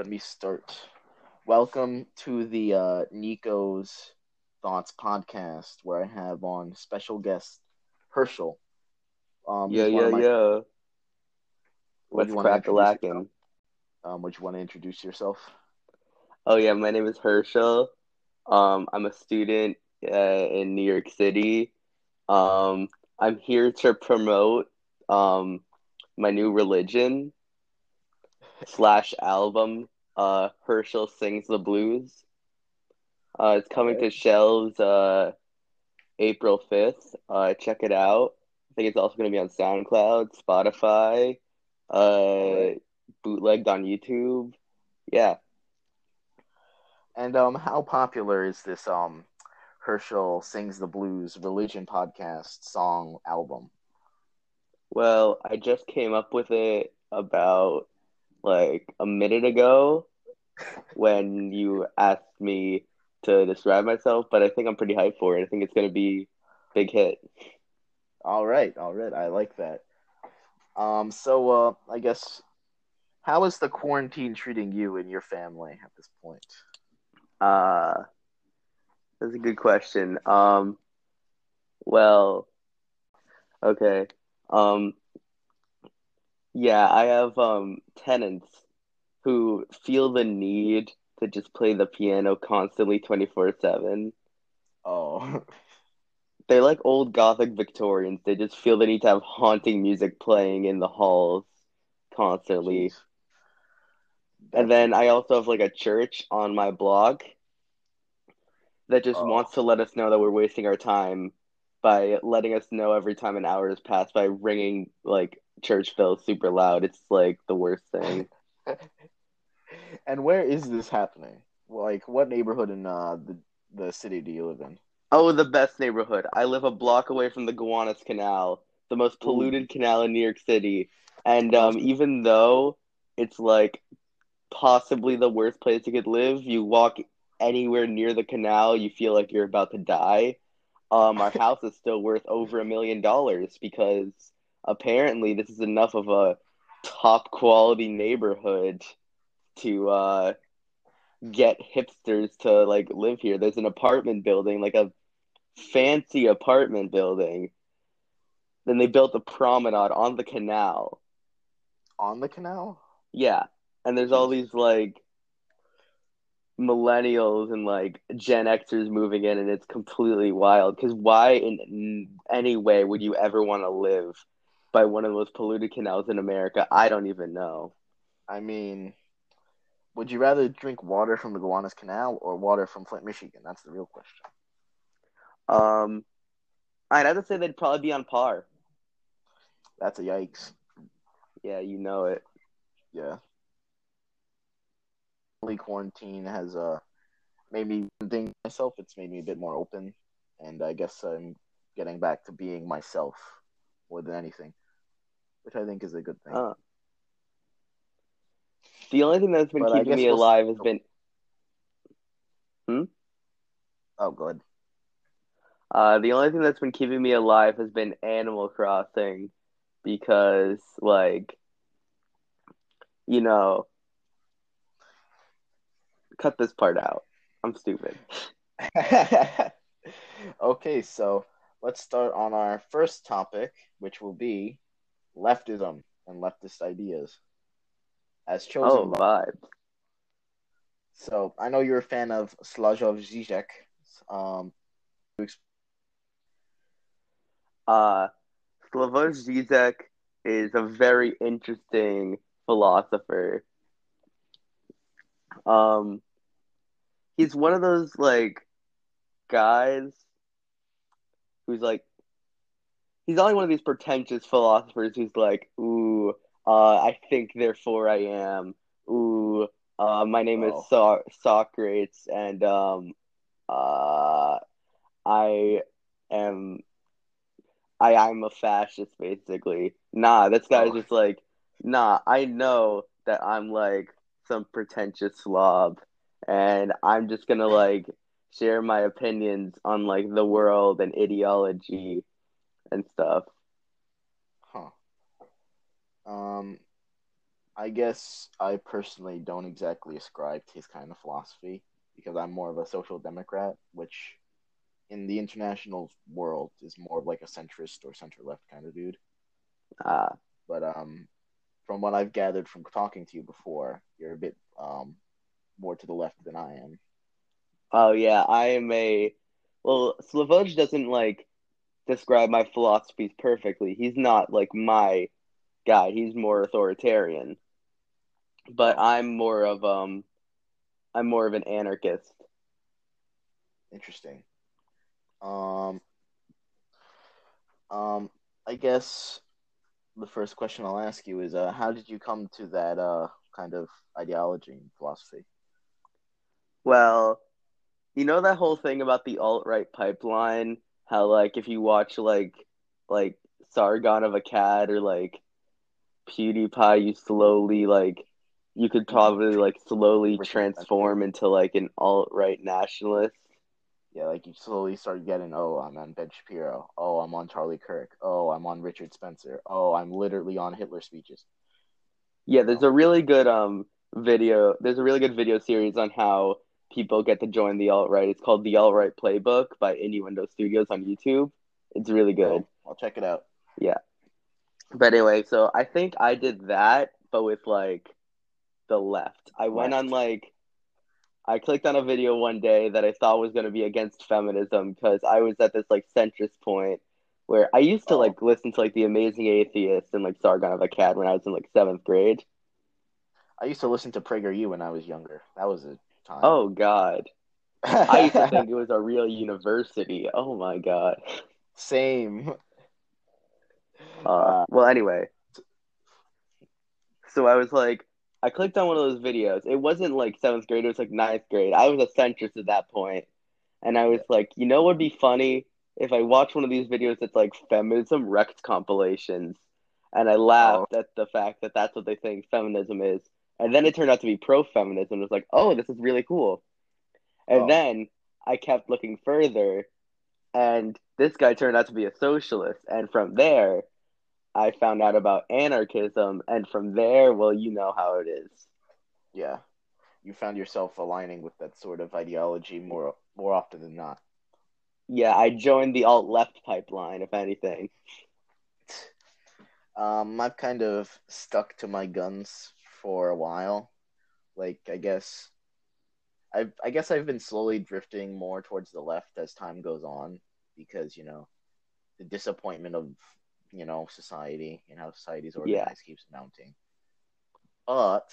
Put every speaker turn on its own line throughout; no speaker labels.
let me start. Welcome to the uh, Nico's Thoughts podcast, where I have on special guest Herschel.
Um, yeah, yeah, my... yeah. Let's crack a lacking.
Um, would you want to introduce yourself?
Oh yeah, my name is Herschel. Um, I'm a student uh, in New York City. Um, I'm here to promote um, my new religion slash album, uh, Herschel Sings the Blues. Uh, it's coming to shelves uh, April 5th. Uh, check it out. I think it's also going to be on SoundCloud, Spotify, uh, bootlegged on YouTube. Yeah.
And um, how popular is this um Herschel Sings the Blues religion podcast song album?
Well, I just came up with it about like a minute ago when you asked me to describe myself, but I think I'm pretty hyped for it. I think it's gonna be big hit.
All right, all right. I like that. Um, so uh, I guess how is the quarantine treating you and your family at this point?
Uh that's a good question. Um, well, okay. Um, yeah, I have um tenants who feel the need to just play the piano constantly 24/7.
Oh.
They're like old gothic Victorians. They just feel the need to have haunting music playing in the halls constantly. And then I also have like a church on my blog that just oh. wants to let us know that we're wasting our time by letting us know every time an hour has passed by ringing like church bells super loud. It's like the worst thing.
and where is this happening? Like, what neighborhood in uh, the the city do you live in?
Oh, the best neighborhood. I live a block away from the Gowanus Canal, the most polluted Ooh. canal in New York City. And um, even though it's like possibly the worst place you could live, you walk anywhere near the canal, you feel like you're about to die. Um, our house is still worth over a million dollars because apparently this is enough of a top quality neighborhood to uh, get hipsters to like live here. There's an apartment building, like a fancy apartment building. Then they built a promenade on the canal.
On the canal?
Yeah. And there's all these like millennials and like Gen Xers moving in, and it's completely wild. Because why, in any way, would you ever want to live by one of the most polluted canals in America? I don't even know.
I mean, would you rather drink water from the Gowanus Canal or water from Flint, Michigan? That's the real question.
Um, I'd have to say they'd probably be on par.
That's a yikes.
Yeah, you know it.
Yeah Only quarantine has uh made me think myself. It's made me a bit more open, and I guess I'm getting back to being myself more than anything, which I think is a good thing. Uh,
the only thing that's been but keeping me we'll alive has been. Hmm.
Oh, good.
Uh, the only thing that's been keeping me alive has been Animal Crossing, because like, you know, cut this part out. I'm stupid.
okay, so let's start on our first topic, which will be leftism and leftist ideas. As chosen.
Oh, vibe.
So I know you're a fan of Slavoj Zizek. Um,
uh, Slavoj Zizek is a very interesting philosopher. Um, he's one of those like guys who's like he's only one of these pretentious philosophers who's like, ooh, uh, I think therefore I am. Ooh, uh, my name oh. is so- Socrates, and um, uh, I am. I I'm a fascist, basically. Nah, this guy's oh. just like, nah. I know that I'm like some pretentious slob, and I'm just gonna like share my opinions on like the world and ideology and stuff.
Huh. Um, I guess I personally don't exactly ascribe to his kind of philosophy because I'm more of a social democrat, which in the international world is more of like a centrist or center left kind of dude.
Ah,
But um, from what I've gathered from talking to you before, you're a bit um more to the left than I am.
oh yeah, I am a well. Slavoj doesn't like describe my philosophies perfectly. He's not like my guy. He's more authoritarian, but I'm more of um, I'm more of an anarchist.
Interesting. Um, um, I guess the first question I'll ask you is, uh, how did you come to that uh kind of ideology and philosophy?
Well, you know that whole thing about the alt right pipeline? How like if you watch like like Sargon of Akkad or like PewDiePie, you slowly like you could probably like slowly transform into like an alt right nationalist.
Yeah, like you slowly start getting, oh, I'm on Ben Shapiro. Oh, I'm on Charlie Kirk. Oh, I'm on Richard Spencer. Oh, I'm literally on Hitler speeches.
Yeah, there's a really good um video. There's a really good video series on how people get to join the alt right. It's called the Alt Right Playbook by Innuendo Studios on YouTube. It's really good.
I'll check it out. Yeah.
But anyway, so I think I did that, but with like the left. I went on like I clicked on a video one day that I thought was going to be against feminism because I was at this like centrist point where I used to
Oh.
like listen to like The Amazing Atheist and like Sargon of Akkad when I was in like seventh grade.
I used to listen to PragerU when I was younger. That was a time.
Oh God, I used to think it was a real university. Oh my God.
Same.
Uh,
Uh,
well, anyway, so I was like, I clicked on one of those videos. It wasn't like seventh grade; it was like ninth grade. I was a centrist at that point, and I was like, you know, what would be funny if I watch one of these videos that's like feminism wrecked compilations, and I laughed at the fact that that's what they think feminism is, and then it turned out to be pro feminism. It was like, oh, this is really cool, and
Oh.
then I kept looking further, and this guy turned out to be a socialist, and from there. I found out about anarchism, and from there, well, you know how it is.
yeah. You found yourself aligning with that sort of ideology more more often than not.
Yeah, I joined the alt left pipeline, if anything.
Um, I've kind of stuck to my guns for a while. Like, I guess, I I guess I've been slowly drifting more towards the left as time goes on because you know, the disappointment of you know society and how society's organized keeps mounting. But,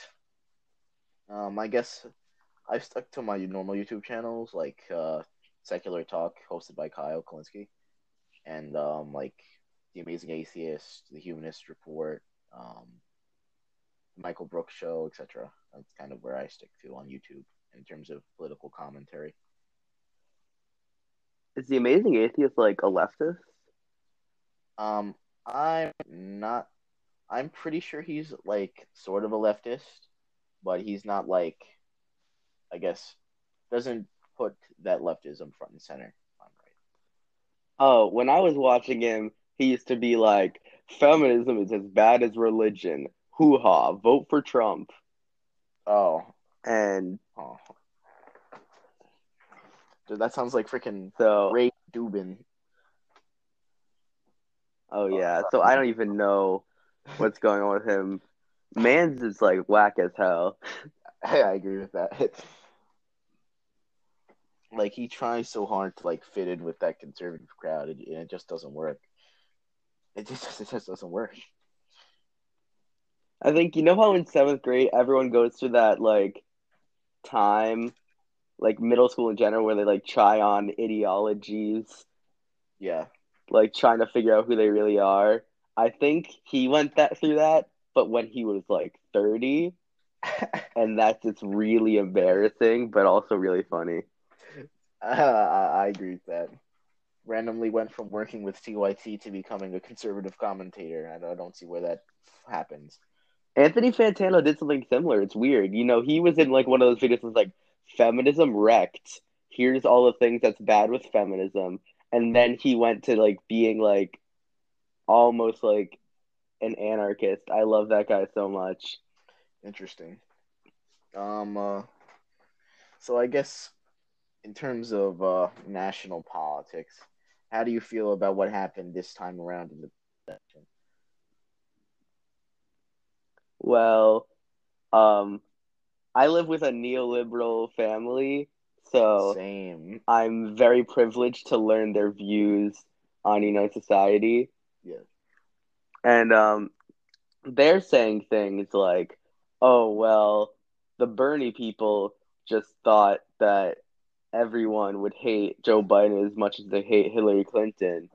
um, I guess I've stuck to my normal YouTube channels like uh, Secular Talk, hosted by Kyle Kulinski, and um, like the Amazing Atheist, The Humanist Report, um, Michael Brooks Show, etc. That's kind of where I stick to on YouTube in terms of political commentary.
Is the amazing atheist like a leftist?
Um, I'm not. I'm pretty sure he's like sort of a leftist, but he's not like. I guess doesn't put that leftism front and center. I'm right.
Oh, when I was watching him, he used to be like, feminism is as bad as religion. Hoo ha, vote for Trump.
Oh,
And
oh. Dude, that sounds like freaking
so,
Dave Rubin.
oh, oh yeah, so I don't even know what's going on with him. Mans is like whack as hell.
I agree with that. like he tries so hard to like fit in with that conservative crowd, and it just doesn't work. It just it just doesn't work.
I think you know how in seventh grade everyone goes through that like time, like middle school in general, where they like try on ideologies,
Yeah,
like trying to figure out who they really are. I think he went that through that, but when he was like thirty, and that's just really embarrassing, but also really funny.
Uh, I, I agree with that. Randomly went from working with TYT to becoming a conservative commentator, and I don't see where that happens.
Anthony Fantano did something similar. It's weird. You know, he was in like one of those videos Was like feminism wrecked. Here's all the things that's bad with feminism. And then he went to like being like almost like an anarchist. I love that guy so much.
Interesting. Um. Uh, so I guess in terms of uh, national politics, how do you feel about what happened this time around in the election?
Well, um, I live with a neoliberal family, so
Same.
I'm very privileged to learn their views on you know society.
Yeah.
And um, they're saying things like, "Oh well, the Bernie people just thought that everyone would hate Joe Biden as much as they hate Hillary Clinton,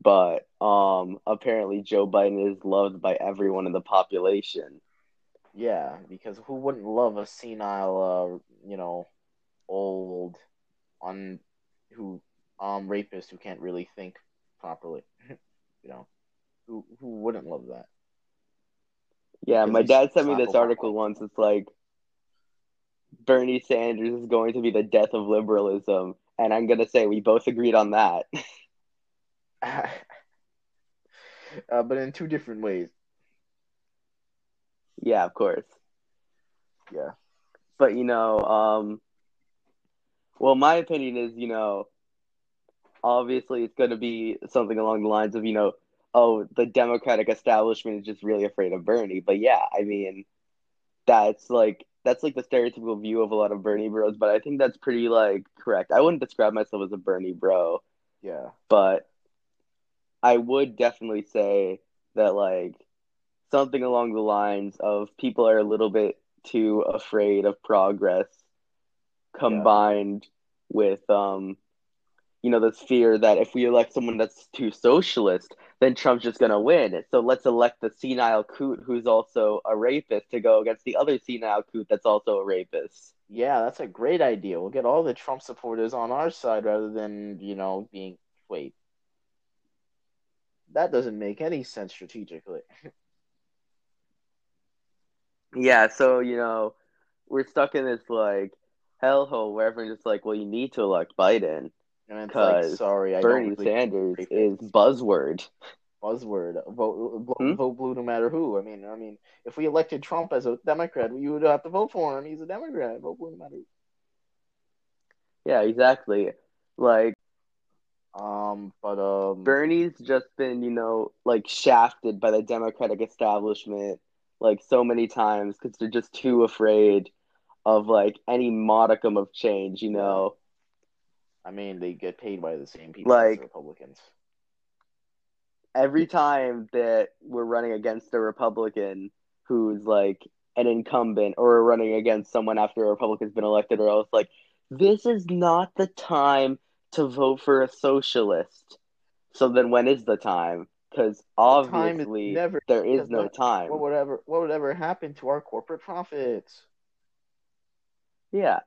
but um, apparently Joe Biden is loved by everyone in the population."
Yeah, because who wouldn't love a senile, uh, you know, old, un, who um rapist who can't really think properly? you know, who who wouldn't love that?
Yeah, my dad sent me this article once. It's like Bernie Sanders is going to be the death of liberalism, and I'm gonna say we both agreed on that.
uh, but in two different ways.
yeah, of course.
Yeah.
But you know, um, well, my opinion is, you know, obviously it's going to be something along the lines of, you know, oh, the Democratic establishment is just really afraid of Bernie. But yeah, I mean, that's like that's like the stereotypical view of a lot of Bernie bros. But I think that's pretty like correct. I wouldn't describe myself as a Bernie bro,
Yeah.
but I would definitely say that like something along the lines of people are a little bit too afraid of progress combined with um you know this fear that if we elect someone that's too socialist then trump's just going to win so let's elect the senile coot who's also a rapist to go against the other senile coot that's also a rapist
Yeah, that's a great idea. We'll get all the Trump supporters on our side rather than, you know, being wait. That doesn't make any sense strategically.
yeah so you know we're stuck in this like hellhole where everyone's just like well you need to elect biden
And it's like, sorry, I
bernie
don't really
sanders is buzzword
buzzword. Vote, vote,
Hmm?
vote blue no matter who. I mean, I mean, if we elected Trump as a Democrat, you would have to vote for him. He's a Democrat. Vote blue no matter who.
yeah exactly like
Um, but um,
Bernie's just been, you know, like shafted by the Democratic establishment like so many times because they're just too afraid of like any modicum of change, you know.
I mean, they get paid by the same people as
Like-
the Republicans.
Every time that we're running against a Republican who's like an incumbent or we're running against someone after a Republican's been elected or else like this is not the time to vote for a socialist. So then when is the time? Because
The
obviously
never.
there is no
what-
time.
What would ever? What would ever happen to our corporate profits?
Yeah.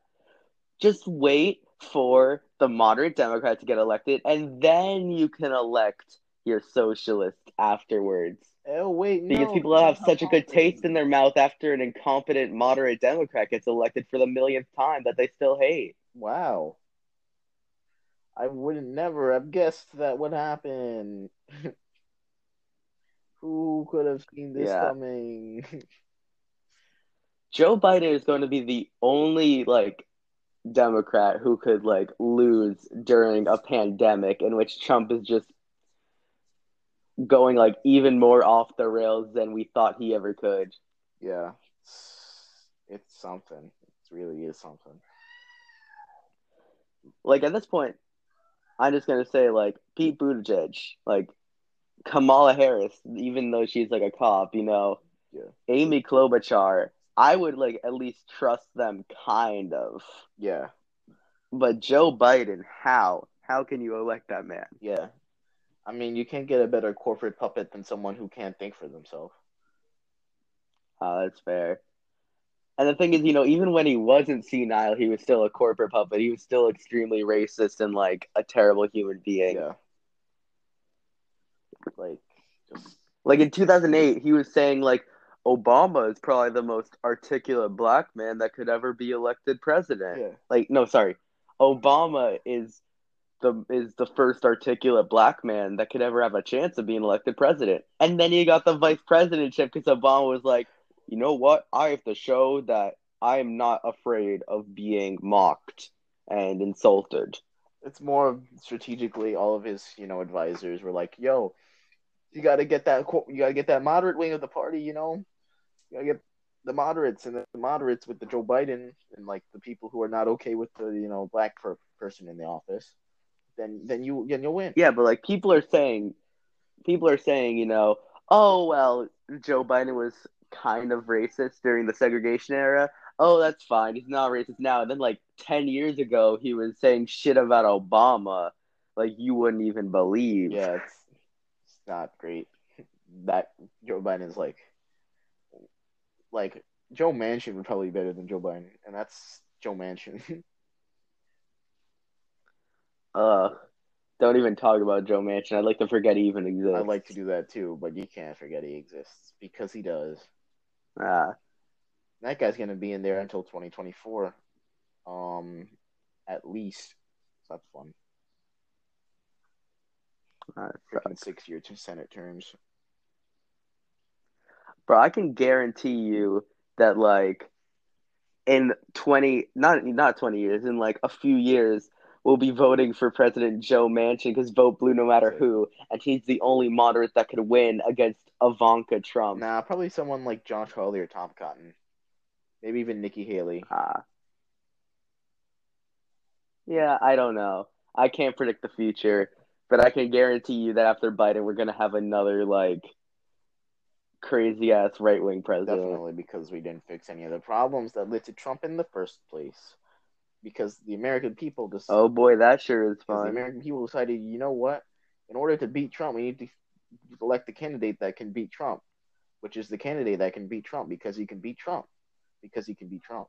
Just wait for the moderate Democrat to get elected, and then you can elect your socialist afterwards.
Oh wait,
Because
no,
people have such a good taste in their mouth after an incompetent moderate Democrat gets elected for the millionth time that they still hate.
Wow. I wouldn't never have guessed that would happen. Who could have seen this
Yeah.
coming?
Joe Biden is going to be the only like Democrat who could like lose during a pandemic in which Trump is just going like even more off the rails than we thought he ever could.
yeah, it's, it's something. It really is something.
Like at this point, I'm just gonna say like Pete Buttigieg, like Kamala Harris, even though she's like a cop, you know,
Yeah.
Amy Klobuchar, I would like at least trust them kind of.
Yeah,
But Joe Biden, how? How can you elect that man?
yeah. I mean, you can't get a better corporate puppet than someone who can't think for themselves.
Oh, that's fair. And the thing is, you know, even when he wasn't senile, he was still a corporate puppet. He was still extremely racist and like a terrible human being.
Yeah. Like,
Like in 2008, he was saying like Obama is probably the most articulate black man that could ever be elected president.
yeah,
Like no, sorry. Obama is the is the first articulate black man that could ever have a chance of being elected president. And then he got the vice presidentship because Obama was like, you know what? I have to show that I am not afraid of being mocked and insulted.
It's more strategically. All of his, you know, advisors were like, "Yo, you got to get that. You got to get that moderate wing of the party. You know, you got to get the moderates and the moderates with the Joe Biden and like the people who are not okay with the you know black per- person in the office. Then then you then you'll win.
Yeah, but like people are saying, people are saying, you know, oh well, Joe Biden was kind of racist during the segregation era. Oh, that's fine. He's not racist now. And then like ten years ago, he was saying shit about Obama, like you wouldn't even believe.
Yeah, it's, it's not great. That Joe Biden's like, like Joe Manchin would probably be better than Joe Biden, and that's Joe Manchin.
Uh, don't even talk about Joe Manchin. I'd like to forget he even exists.
I'd like to do that too, but you can't forget he exists because he does.
Ah,
That guy's gonna be in there until 2024, um, at least. So that's fun.
that
Freaking six-year to Senate terms.
Bro, I can guarantee you that like in twenty not not twenty years, in like a few years, we'll be voting for President Joe Manchin because vote blue no matter who, and he's the only moderate that could win against Ivanka Trump.
Nah, probably someone like Josh Hawley or Tom Cotton, maybe even Nikki Haley.
Ah. Yeah, I don't know. I can't predict the future, but I can guarantee you that after Biden, we're gonna have another like crazy ass right wing president.
Definitely because we didn't fix any of the problems that led to Trump in the first place. Because the American people just
Oh boy, that sure is
because the. American people decided, you know what? In order to beat Trump, we need to elect the candidate that can beat Trump, which is the candidate that can beat Trump because he can beat Trump. Because he can beat Trump.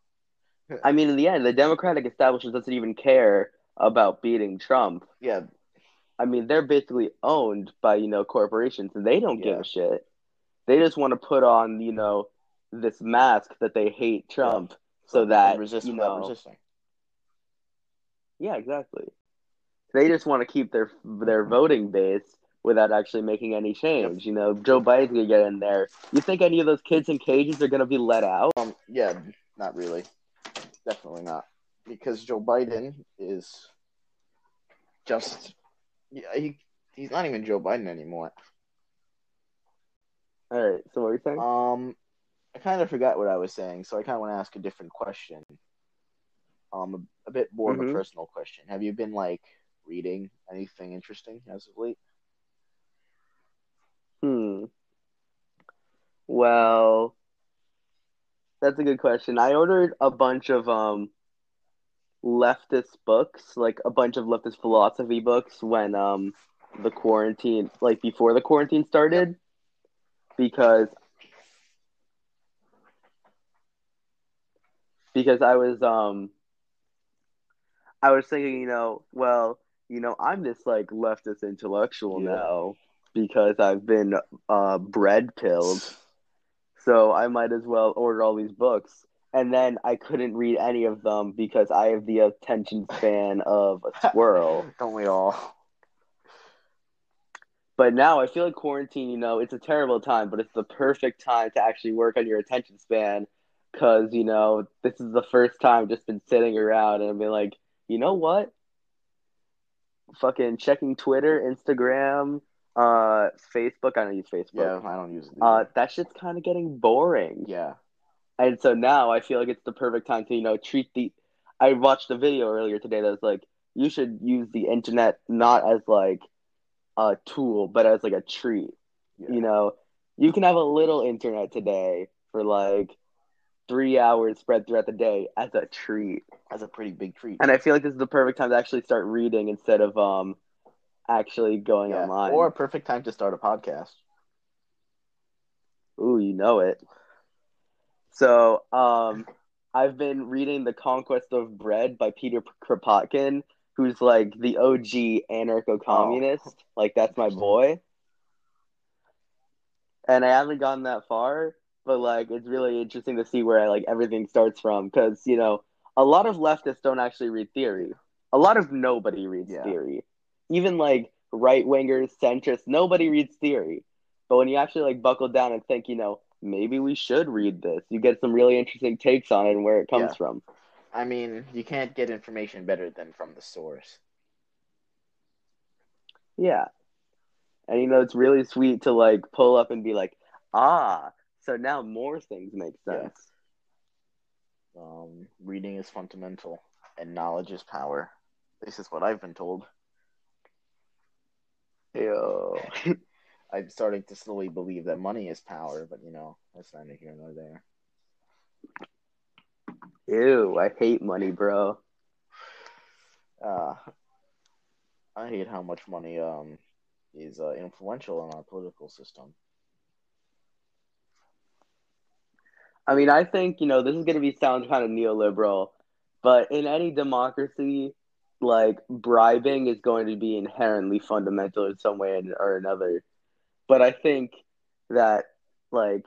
I mean, in the end, the Democratic establishment doesn't even care about beating Trump.
Yeah,
I mean, they're basically owned by, you know, corporations and they don't give a shit. They just want to put on, you know, this mask that they hate Trump so
they
that,
resist
you know,
resisting.
Yeah, exactly. They just want to keep their their voting base without actually making any change. You know, Joe Biden's gonna get in there. You think any of those kids in cages are gonna be let out?
Um, yeah, not really. Definitely not. Because Joe Biden is just yeah, he he's not even Joe Biden anymore.
All right. So what are you saying?
Um, I kind of forgot what I was saying, so I kind of want to ask a different question. Um, a, bit more of
Mhm.
a personal question. Have you been like reading anything interesting as of late?
Hmm. Well, that's a good question. I ordered a bunch of um leftist books, like a bunch of leftist philosophy books when um the quarantine, like before the quarantine started, because because I was um I was thinking, you know, well, you know, I'm this like leftist intellectual
Yeah.
now because I've been uh bread pilled. So I might as well order all these books. And then I couldn't read any of them because I have the attention span of a squirrel.
Don't we all?
But now I feel like quarantine, you know, it's a terrible time, but it's the perfect time to actually work on your attention span because, you know, this is the first time I've just been sitting around and I've been like, you know what? Fucking checking Twitter, Instagram, uh, Facebook. I don't use Facebook.
Yeah, I don't use it.
Uh, that shit's kind of getting boring.
yeah,
And so now I feel like it's the perfect time to, you know, treat the. I watched a video earlier today that was like, you should use the internet not as like a tool, but as like a treat.
yeah.
You know, you can have a little internet today for like three hours spread throughout the day as a treat.
That's a pretty big treat.
And I feel like this is the perfect time to actually start reading instead of um actually going
yeah.
online.
Or a perfect time to start a podcast.
Ooh, you know it. So, um, I've been reading The Conquest of Bread by Peter Kropotkin, who's like the OG anarcho-communist. Like that's my boy. And I haven't gotten that far, but like it's really interesting to see where like everything starts from because you know a lot of leftists don't actually read theory. A lot of nobody reads
Yeah.
theory. Even like right wingers, centrists, nobody reads theory. But when you actually like buckle down and think, you know, maybe we should read this. You get some really interesting takes on it and where it comes
Yeah.
from.
I mean, you can't get information better than from the source.
Yeah. And you know, it's really sweet to like pull up and be like, ah, so now more things make
Yeah.
sense.
Um, reading is fundamental, and knowledge is power. This is what I've been told.
Ew.
I'm starting to slowly believe that money is power, but you know, that's neither here nor there.
Ew, I hate money, bro.
Uh, I hate how much money um is uh, influential in our political system.
I mean, I think, you know, this is going to be sound kind of neoliberal, but in any democracy, like bribing is going to be inherently fundamental in some way or another. But I think that, like,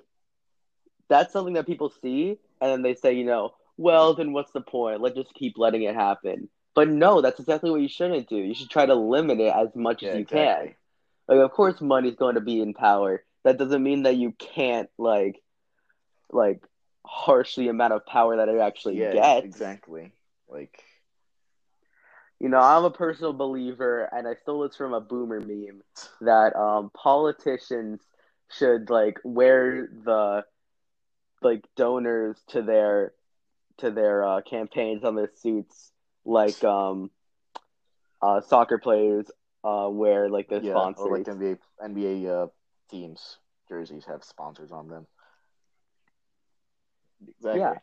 that's something that people see, and then they say, you know, well, then what's the point? Let's just keep letting it happen. But no, that's exactly what you shouldn't do. You should try to limit it as much
Yeah,
as you
exactly.
can. Like, of course, money's going to be in power. That doesn't mean that you can't like, like, harsh the amount of power that it actually
Yeah,
gets.
exactly. Like,
You know, I'm a personal believer, and I stole this from a boomer meme that um, politicians should like wear the like donors to their to their uh, campaigns on their suits, like um, uh, soccer players uh, wear like their
yeah,
sponsors.
or like NBA NBA uh, teams jerseys have sponsors on them. Exactly.
Yeah.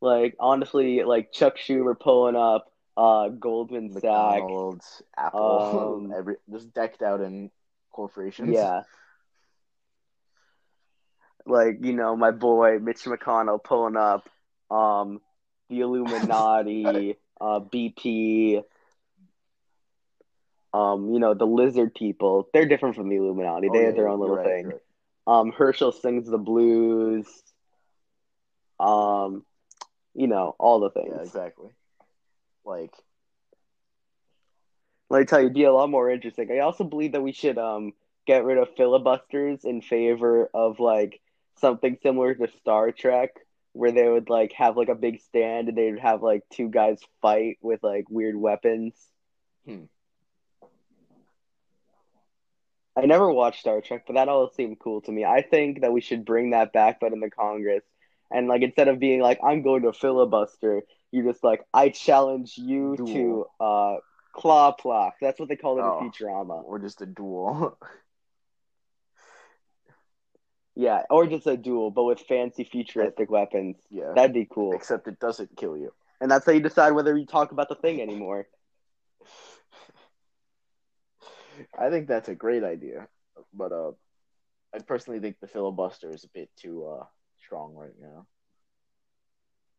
Like honestly, like Chuck Schumer pulling up uh, Goldman Sachs.
McDonald's, Apple,
Um,
every just decked out in corporations.
Yeah. Like, you know, my boy Mitch McConnell pulling up um the Illuminati, uh BP, um, you know, the lizard people. They're different from the Illuminati.
Oh,
they
yeah,
have their own little
right,
thing.
right.
Um Herschel sings the blues. Um, you know, all the things.
Yeah, exactly. Like,
Let me tell you, be a lot more interesting. I also believe that we should um get rid of filibusters in favor of like something similar to Star Trek, where they would like have like a big stand and they'd have like two guys fight with like weird weapons.
Hmm.
I never watched Star Trek, but that all seemed cool to me. I think that we should bring that back, but in the Congress. And like instead of being like, I'm going to filibuster, you just like, I challenge you
Duel.
to uh claw plock. That's what they call it
Oh.
in Futurama.
or just a duel.
Yeah, or just a duel, but with fancy futuristic weapons.
yeah.
That'd be cool.
Except it doesn't kill you.
And that's how you decide whether you talk about the thing anymore.
I think that's a great idea, but uh, I personally think the filibuster is a bit too uh strong right now,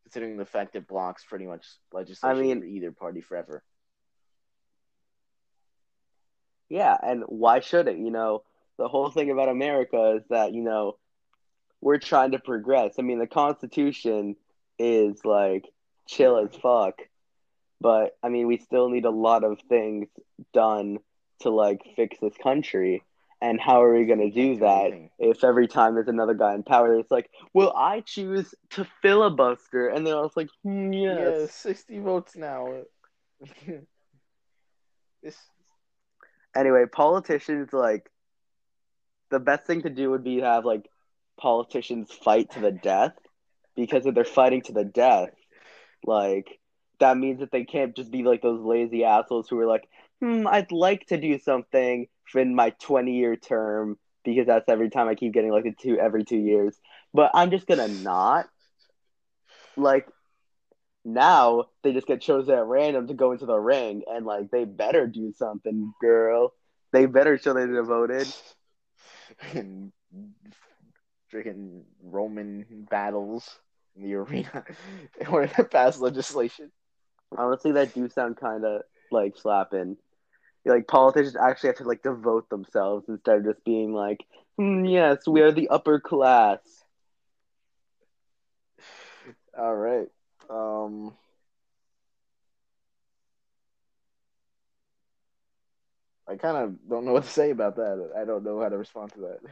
considering the fact it blocks pretty much legislation
mean-
for either party forever.
Yeah, and why should it? You know, the whole thing about America is that, you know, we're trying to progress. I mean, the Constitution is like chill as fuck, but I mean, we still need a lot of things done to like fix this country. And how are we going to do that if every time there's another guy in power, it's like, well, I choose to filibuster, and then I was like, hmm,
Yeah,
yes.
sixty votes now. this
Anyway, politicians like the best thing to do would be to have like politicians fight to the death because if they're fighting to the death, like that means that they can't just be like those lazy assholes who are like, hmm, I'd like to do something in my 20 year term because that's every time I keep getting elected to every two years, but I'm just gonna not. Like now they just get chosen at random to go into the ring and like they better do something, girl. They better show they're devoted.
freaking Roman battles in the arena in order to pass legislation.
Honestly, that do sound kind of like slapping. Like politicians actually have to like devote themselves instead of just being like, "Hmm, "Yes, we are the upper class."
All right. Um, I kind of don't know what to say about that. I don't know how to respond to that.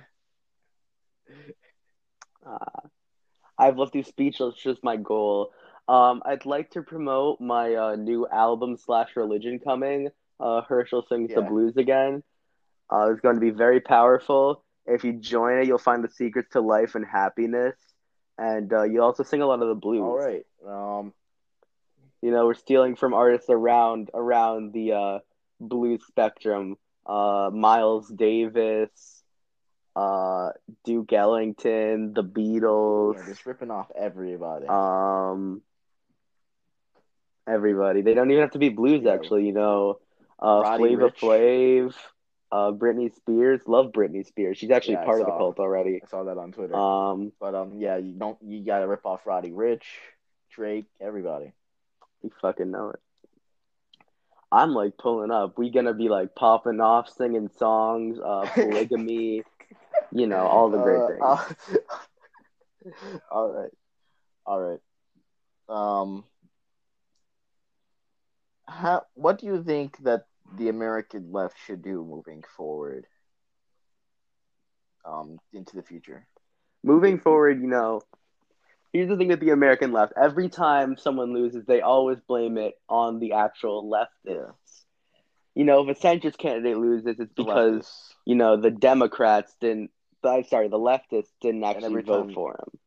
Uh, I've left you speechless. Just my goal. Um, I'd like to promote my uh, new album slash religion coming. Uh, Herschel sings the blues again. Uh, it's going to be very powerful. If you join it, you'll find the secrets to life and happiness, and uh, you'll also sing a lot of the blues.
All right. Um,
You know, we're stealing from artists around around the uh, blues spectrum. Uh, Miles Davis, uh, Duke Ellington, the Beatles.
yeah, just ripping off everybody.
Um, everybody. They don't even have to be blues,
Yeah.
actually. You know, uh,
Roddy
Flava
Rich.
Flav, uh, Britney Spears. Love Britney Spears. She's actually
Yeah,
part of the cult already.
I saw that on Twitter.
Um,
but um, yeah, you don't. You gotta rip off Roddy Ricch, Drake, everybody.
you fucking know it. I'm like pulling up. We gonna be like popping off, singing songs, uh, polygamy. you know, all the great
Uh,
things.
all right, all right. Um, how? What do you think that the American left should do moving forward? Um, into the future.
Moving forward, you know, here's the thing with the American left. Every time someone loses, they always blame it on the actual leftists.
Yeah.
You know, if a centrist candidate loses, it's because
leftists.
you know the Democrats didn't. I'm sorry, the leftists didn't actually vote
time-
for him.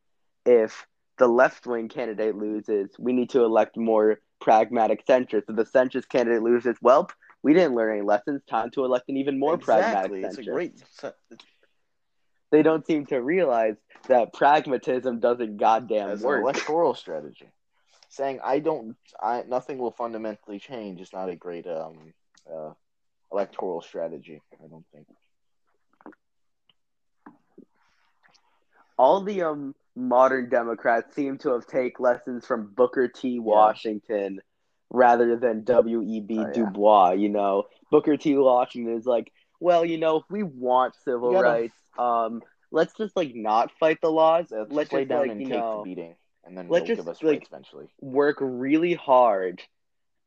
If the left wing candidate loses, we need to elect more pragmatic centrists. If the centrist candidate loses, well, we didn't learn any lessons. Time to elect an even more
exactly.
pragmatic centrist.
great.
They don't seem to realize that pragmatism doesn't goddamn
as an
work.
electoral strategy. Saying I don't, I nothing will fundamentally change is not a great um uh, electoral strategy. I don't think.
all the um modern Democrats seem to have take lessons from Booker T. Washington rather than W. E. B.
Oh, yeah.
Du Bois. You know, Booker T. Washington is like, well, you know, if we want civil
gotta-
rights, um, let's just like not fight the laws.
Let's
let's
lay
just
down
like
and take
know
the beating, and then
let's just,
give us
like,
rights eventually.
work really hard,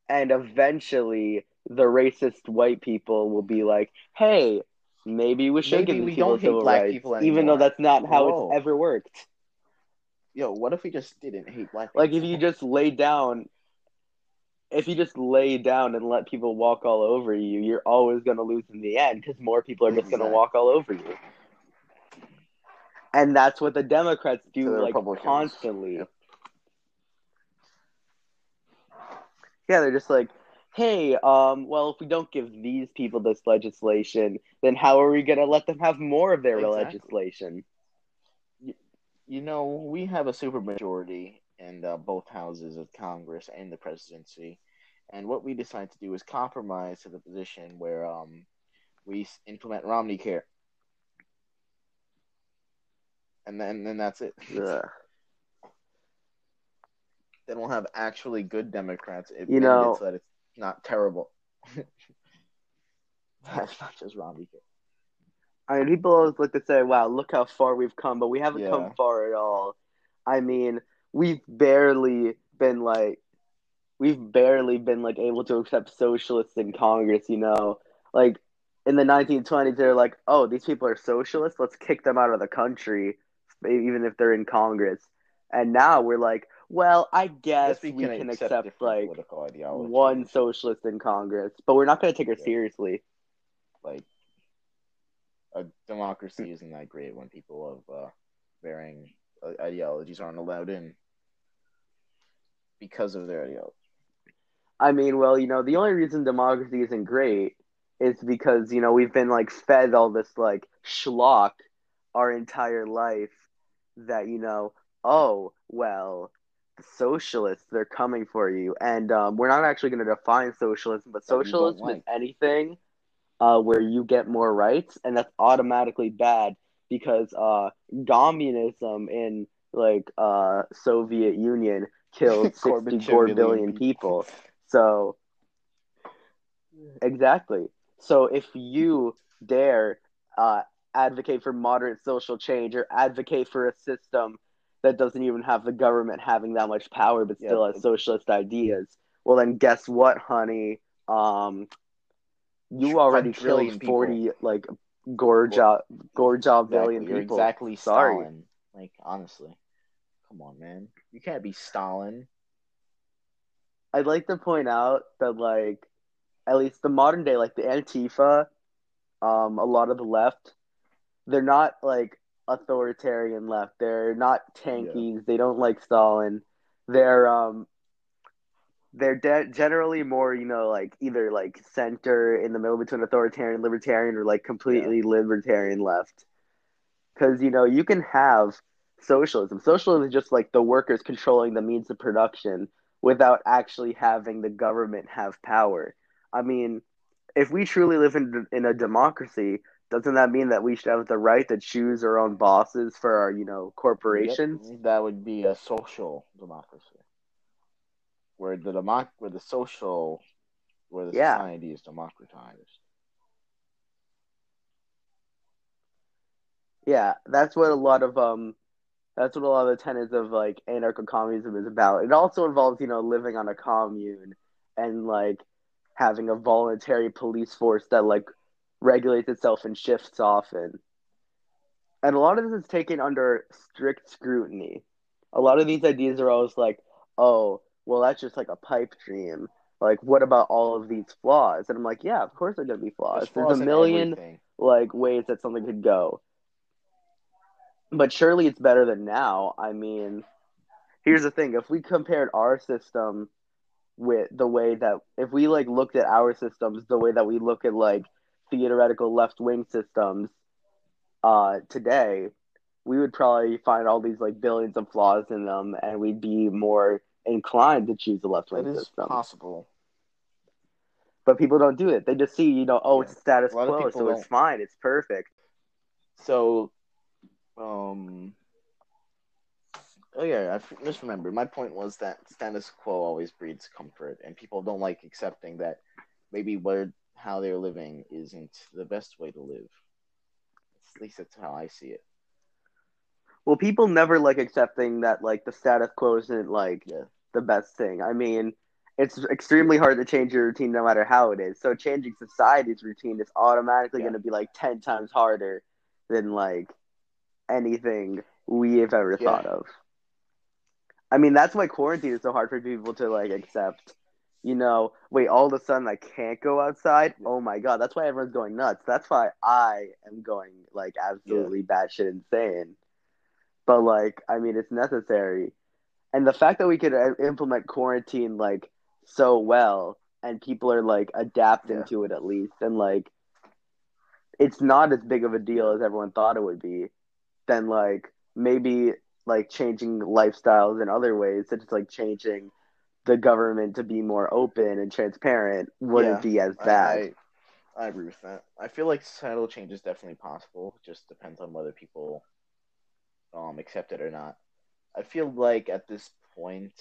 and eventually the racist white people will be like, hey. Maybe we should
Maybe
give
we
people
don't hate black
rights,
people
even though that's not how
Whoa.
it's ever worked.
Yo, what if we just didn't hate black?
Like if you just lay down, if you just lay down and let people walk all over you, you're always going to lose in the end because more people are just going to walk all over you. And that's what the Democrats do
the
like constantly.
Yep.
Yeah, they're just like, hey, um, well, if we don't give these people this legislation, then how are we going to let them have more of their
Exactly.
legislation?
You know, we have a supermajority in uh, both houses of Congress and the presidency, and what we decide to do is compromise to the position where um, we implement Romney Care, and then then that's it.
Ugh.
Then we'll have actually good Democrats. It
You know-
so that it's not terrible. that's not just Romney Care.
I mean, people always look to say, "Wow, look how far we've come," but we haven't
Yeah.
come far at all. I mean, we've barely been like, we've barely been like able to accept socialists in Congress. You know, like in the 1920s, they're like, "Oh, these people are socialists. Let's kick them out of the country, even if they're in Congress." And now we're like, "Well, I guess, we, can, accept,
different
like one socialist in Congress, but we're not going to take her
Yeah.
seriously."
like a democracy isn't that great when people of uh, varying uh, ideologies aren't allowed in because of their ideology.
I mean, well, you know, the only reason democracy isn't great is because, you know, we've been like fed all this like schlock our entire life that, you know, oh, well, the socialists, they're coming for you. And um, we're not actually going to define socialism, but socialism is
like.
anything uh, where you get more rights, and that's automatically bad because uh, communism in like uh, Soviet Union killed 64
Gorbachev
billion people. So exactly. So if you dare uh, advocate for moderate social change or advocate for a system that doesn't even have the government having that much power but still
Yeah.
has socialist ideas, well then guess what, honey? Um, you already killed
people.
forty like Gorja Gorja
Exactly.
billion
You're
people.
exactly
Sorry.
Stalin. Like honestly, come on, man. You can't be Stalin.
I'd like to point out that like at least the modern day, like the Antifa, um, a lot of the left, they're not like authoritarian left. They're not tankies. Yeah. They don't like Stalin. They're um they're de- generally more, you know, like either like center in the middle between authoritarian, libertarian, or like completely yeah. libertarian left. Because you know you can have socialism. Socialism is just like the workers controlling the means of production without actually having the government have power. I mean, if we truly live in in a democracy, doesn't that mean that we should have the right to choose our own bosses for our, you know, corporations?
Yep. That would be a social democracy where the democ- where the social where the yeah. society is democratized.
Yeah, that's what a lot of um that's what a lot of the tenets of like anarcho communism is about. It also involves, you know, living on a commune and like having a voluntary police force that like regulates itself and shifts often. And a lot of this is taken under strict scrutiny. A lot of these ideas are always like, oh, well, that's just like a pipe dream. Like, what about all of these flaws? And I'm like, yeah, of course there's gonna be flaws. There's, There's a million like ways that something could go. But surely it's better than now. I mean, here's the thing: if we compared our system with the way that, if we like looked at our systems the way that we look at like theoretical left wing systems, uh, today, we would probably find all these like billions of flaws in them, and we'd be more inclined to choose the left wing system.
possible.
But people don't do it. They just see, you know, oh, yeah. it's status quo, so don't. it's fine, it's perfect.
So, um, oh yeah, I just remember my point was that status quo always breeds comfort, and people don't like accepting that maybe what how they're living isn't the best way to live. At least that's how I see it.
Well, people never like accepting that like the status quo isn't like yeah. the best thing. I mean, it's extremely hard to change your routine no matter how it is. So changing society's routine is automatically yeah. going to be like 10 times harder than like anything we have ever yeah. thought of. I mean, that's why quarantine is so hard for people to like accept. You know, wait, all of a sudden I can't go outside. Oh my god, that's why everyone's going nuts. That's why I am going like absolutely yeah. batshit insane but like I mean it's necessary, and the fact that we could uh, implement quarantine like so well and people are like adapting yeah. to it at least and like it's not as big of a deal as everyone thought it would be then like maybe like changing lifestyles in other ways such as like changing the government to be more open and transparent wouldn't yeah, be as bad.
I, I, I agree with that. I feel like societal change is definitely possible. It just depends on whether people um, accept it or not. I feel like at this point,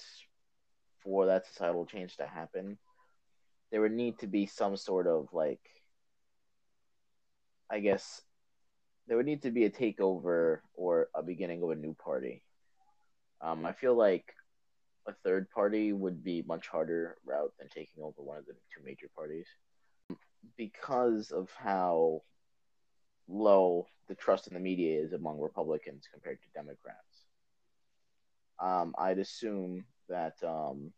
for that societal change to happen, there would need to be some sort of like, I guess, there would need to be a takeover or a beginning of a new party. Um, I feel like a third party would be much harder route than taking over one of the two major parties because of how low the trust in the media is among Republicans compared to Democrats. Um, I'd assume that um,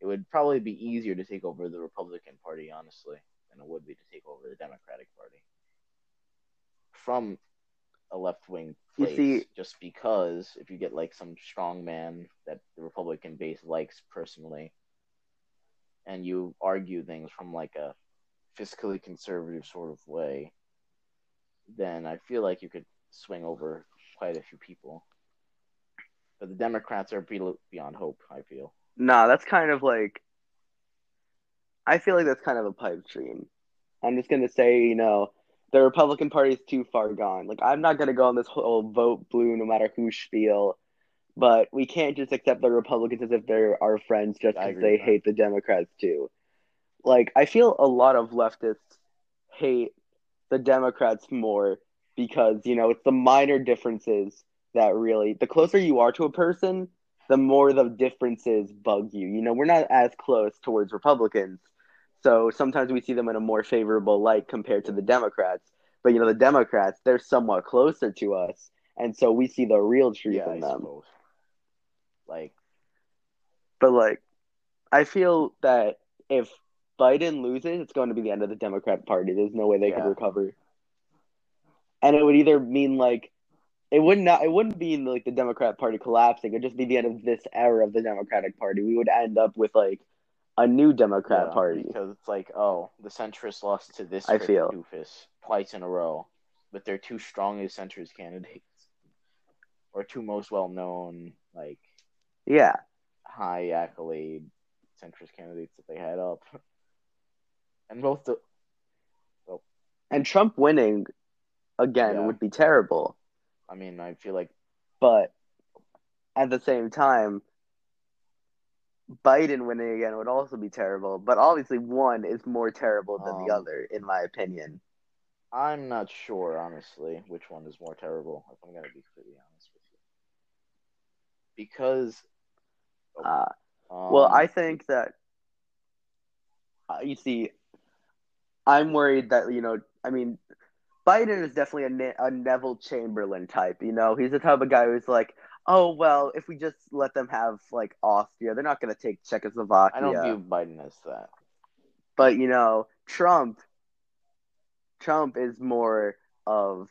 it would probably be easier to take over the Republican Party, honestly, than it would be to take over the Democratic Party from a left wing place. See, just because if you get like some strong man that the Republican base likes personally, and you argue things from like a fiscally conservative sort of way, then I feel like you could swing over quite a few people. But the Democrats are beyond hope, I feel.
Nah, that's kind of like. I feel like that's kind of a pipe dream. I'm just gonna say, you know, the Republican Party is too far gone. Like, I'm not gonna go on this whole vote blue no matter who spiel, but we can't just accept the Republicans as if they're our friends just because they hate the Democrats too. Like, I feel a lot of leftists hate the Democrats more because, you know, it's the minor differences that really, the closer you are to a person, the more the differences bug you. You know, we're not as close towards Republicans. So sometimes we see them in a more favorable light compared to the Democrats. But, you know, the Democrats, they're somewhat closer to us. and so we see the real truth
yeah, I
in them.
suppose. Like,
But like, I feel that if Biden loses, it's going to be the end of the Democrat Party. There's no way they could recover, and it would either mean like it would not. It wouldn't mean like the Democrat Party collapsing. It'd just be the end of this era of the Democratic Party. We would end up with like a new Democrat
yeah,
Party.
because it's like, oh, the centrists lost to this
I feel.
doofus twice in a row, with their two strongest centrist candidates, or two most well known, like
Yeah,
high accolade centrist candidates that they had up, and both the
and Trump winning again
Yeah.
would be terrible.
I mean, I feel like
But at the same time, Biden winning again would also be terrible. But obviously, one is more terrible than the
Um,
other, in my opinion.
I'm not sure, honestly, which one is more terrible. If I'm gonna be completely honest with you, because
Uh,
um,
well, I think that uh, you see, I'm worried that you know, I mean, Biden is definitely a, Ne- a Neville Chamberlain type. You know, he's the type of guy who's like, oh well, if we just let them have like Austria, they're not going to take Czechoslovakia.
I don't view Biden as that.
But you know, Trump Trump is more of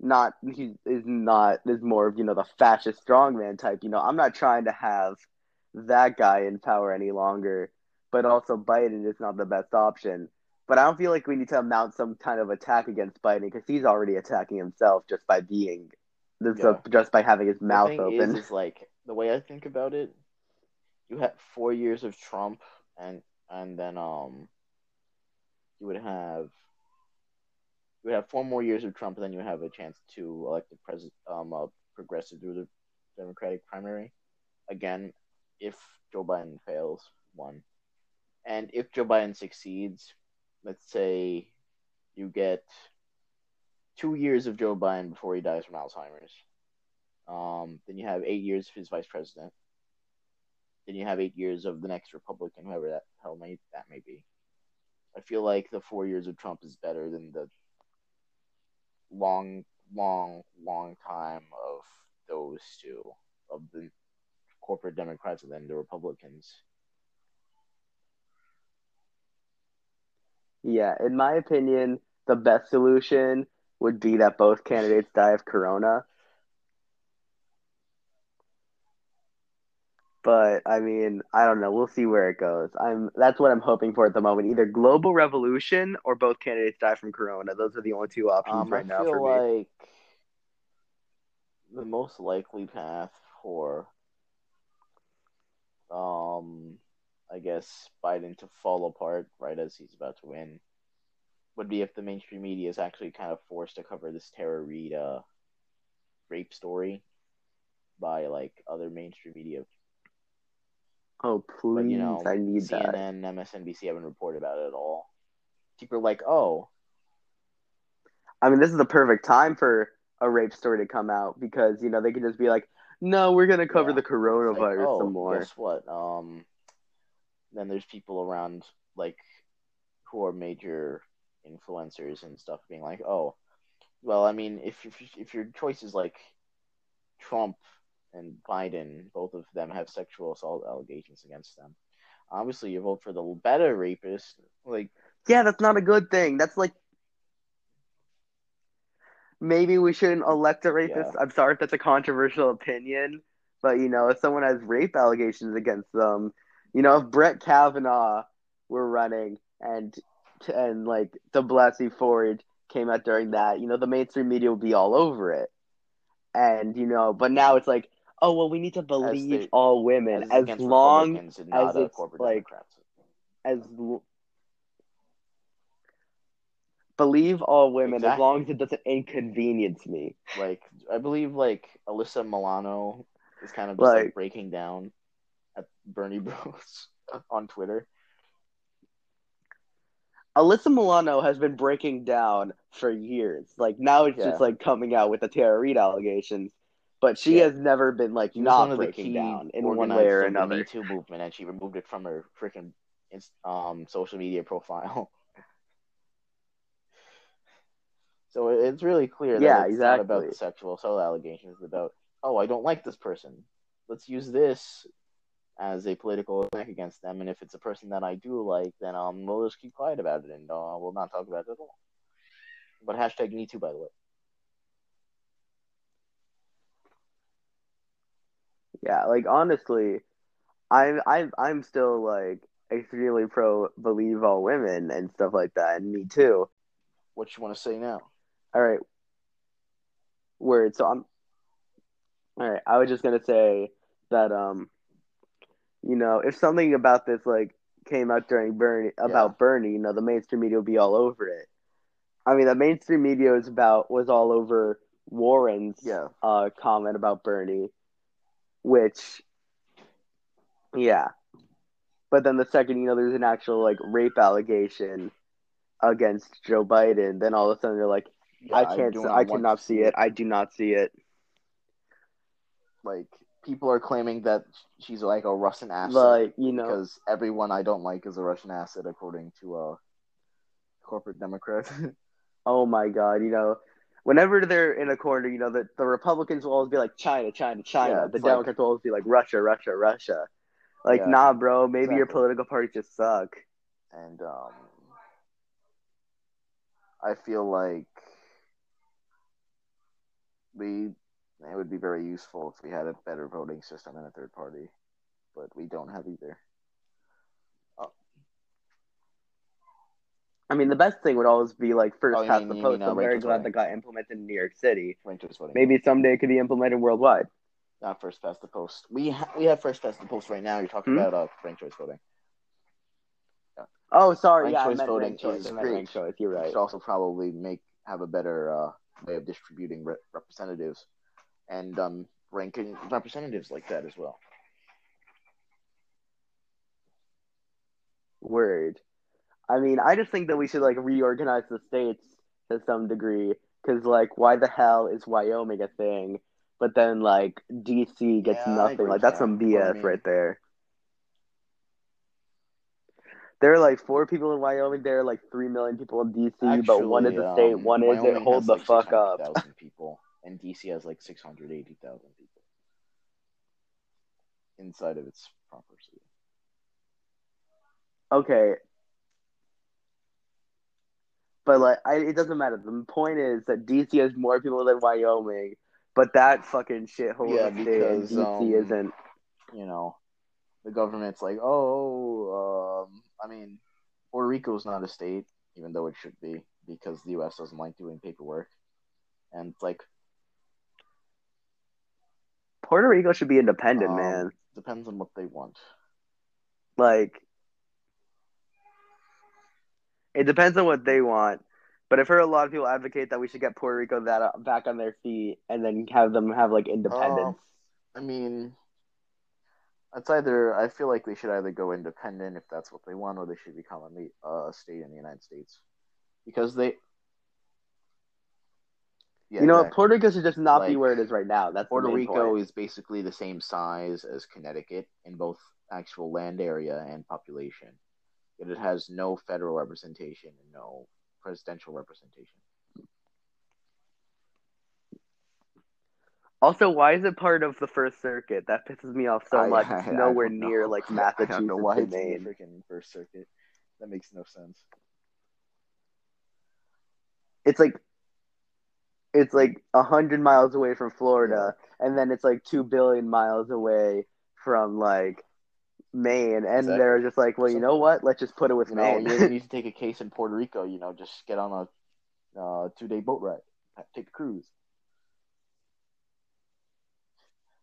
not he is not is more of, you know, the fascist strongman type. You know, I'm not trying to have that guy in power any longer, but also Biden is not the best option. But I don't feel like we need to mount some kind of attack against Biden because he's already attacking himself just by being just,
Yeah.
just by having his mouth
thing
open.
is, is like the way I think about it. You had four years of Trump, and and then um, you would have you would have four more years of Trump, and then you would have a chance to elect a president, um, a progressive through the Democratic primary again, if Joe Biden fails one, and if Joe Biden succeeds, let's say you get two years of Joe Biden before he dies from Alzheimer's. Um, then you have eight years of his vice president. Then you have eight years of the next Republican, whoever that hell may that may be. I feel like the four years of Trump is better than the long, long, long time of those two, of the corporate Democrats and then the Republicans.
Yeah, in my opinion, the best solution would be that both candidates die of corona. But I mean, I don't know. We'll see where it goes. I'm that's what I'm hoping for at the moment. Either global revolution or both candidates die from corona. Those are the only two options
Um,
right
I
now
feel
for me.
like the most likely path for, um, I guess Biden to fall apart right as he's about to win, would be if the mainstream media is actually kind of forced to cover this Tara Reade uh, rape story by like other mainstream media.
Oh please,
But you know,
I need that.
CNN, MSNBC haven't reported about it at all. People are like, oh,
I mean, this is the perfect time for a rape story to come out because you know they could just be like, "No, we're gonna cover
Yeah.
the coronavirus
like, oh,
some more."
Guess what? Um, then there's people around like who are major influencers and stuff being like, oh, well, I mean, if if, if your choice is like Trump and Biden, both of them have sexual assault allegations against them. Obviously, you vote for the better rapist. Like,
Yeah, that's not a good thing. That's like maybe we shouldn't elect a rapist.
Yeah.
I'm sorry if that's a controversial opinion, but you know, if someone has rape allegations against them, you know, if Brett Kavanaugh were running and and like De Blasey Ford came out during that, you know, the mainstream media would be all over it. And you know, but now it's like, oh well, we need to believe all women
it's
as long
Republicans and not
as it's,
corporate
like,
Democrats.
as believe all women as long as it doesn't inconvenience me.
like I believe like Alyssa Milano is kind of just like,
Like-
breaking down at Bernie Bros on Twitter.
Alyssa Milano has been breaking down for years. Like now it's
Yeah.
just like coming out with the Tara Reade allegations, but she
Yeah.
has never been like
She
not breaking down in one way or
of the
another.
Me Too movement, and she removed it from her freaking um social media profile. So it's really clear that
Yeah,
it's not about the sexual assault allegations. It's about, oh, I don't like this person. Let's use this as a political attack against them. And if it's a person that I do like, then um, we'll just keep quiet about it and uh, we'll not talk about it at all. But hashtag me too, by the way.
Yeah, like honestly, I'm I'm I'm still like extremely pro believe all women and stuff like that, and me too.
What you want to say now?
All right, word. So I'm. All right, I was just gonna say that um, you know, if something about this like came out during Bernie about
Yeah.
Bernie, you know, the mainstream media would be all over it. I mean, the mainstream media was about was all over Warren's
Yeah.
uh comment about Bernie, which, yeah. But then the second you know there's an actual like rape allegation against Joe Biden, then all of a sudden they're like,
Yeah,
I can't,
do
I cannot see it. I do not see it.
Like people are claiming that she's like a Russian asset
Like you know,
because everyone I don't like is a Russian asset, according to a corporate Democrat.
oh my god, you know. Whenever they're in a corner, you know, the, the Republicans will always be like China, China, China.
Yeah,
the
like-
Democrats will always be like Russia, Russia, Russia. Like,
Yeah,
nah, bro, maybe your political parties just suck.
and um, I feel like we it would be very useful if we had a better voting system and a third party, but we don't have either. Oh.
I mean, the best thing would always be like first
oh,
past
mean,
the post. I'm very glad
voting.
that got implemented in New York City.
Ranked choice voting.
Maybe someday it could be implemented worldwide.
not first past the post. We ha- we have first past the post right now. You're talking
Hmm?
about uh, ranked choice voting.
Oh, sorry,
Ranked
yeah, I
choice
meant
voting
ranked choice.
is
I ranked choice. You're right.
should also probably make have a better uh, way of distributing re- representatives and um, ranking representatives like that as well.
Word. I mean, I just think that we should like reorganize the states to some degree because, like, why the hell is Wyoming a thing? But then, like, DC gets
Yeah,
nothing. Like, that's
that.
some
I
BS
mean-
right there. There are like four people in Wyoming. There are like three million people in DC, but one is
Actually,
a state,
um,
one isn't. Hold the
like,
fuck up.
people, and DC has like six hundred eighty thousand people inside of its proper city.
Okay. But like, I, it doesn't matter. The point is that DC has more people than Wyoming, but that fucking shithole
Yeah,
of state
because,
DC
um,
isn't.
You know, the government's like, oh, um, I mean, Puerto Rico's not a state, even though it should be, because the U.S. doesn't like doing paperwork, and like
Puerto Rico should be independent,
um,
man.
Depends on what they want.
Like, it depends on what they want. But I've heard a lot of people advocate that we should get Puerto Rico that uh, back on their feet and then have them have like independence.
I mean, it's either. I feel like they should either go independent if that's what they want, or they should become a uh, state in the United States, because they. Yeah,
you know,
exactly.
Puerto Rico should just not be where it is right now. That's
Puerto Rico
point.
is basically the same size as Connecticut in both actual land area and population, yet it has no federal representation and no presidential representation.
Also, why is it part of the First Circuit? That pisses me off so
I-
much. It's
I
nowhere
don't
near
know.
like
I
Massachusetts
don't know why
and
it's in the freaking First Circuit. That makes no sense.
It's like it's like a hundred miles away from Florida, and then it's like two billion miles away from like Maine, and
Exactly.
they're just like, well, you know what? Let's just put it with
You know,
Maine.
you need to take a case in Puerto Rico. You know, just get on a uh, two-day boat ride, take a cruise,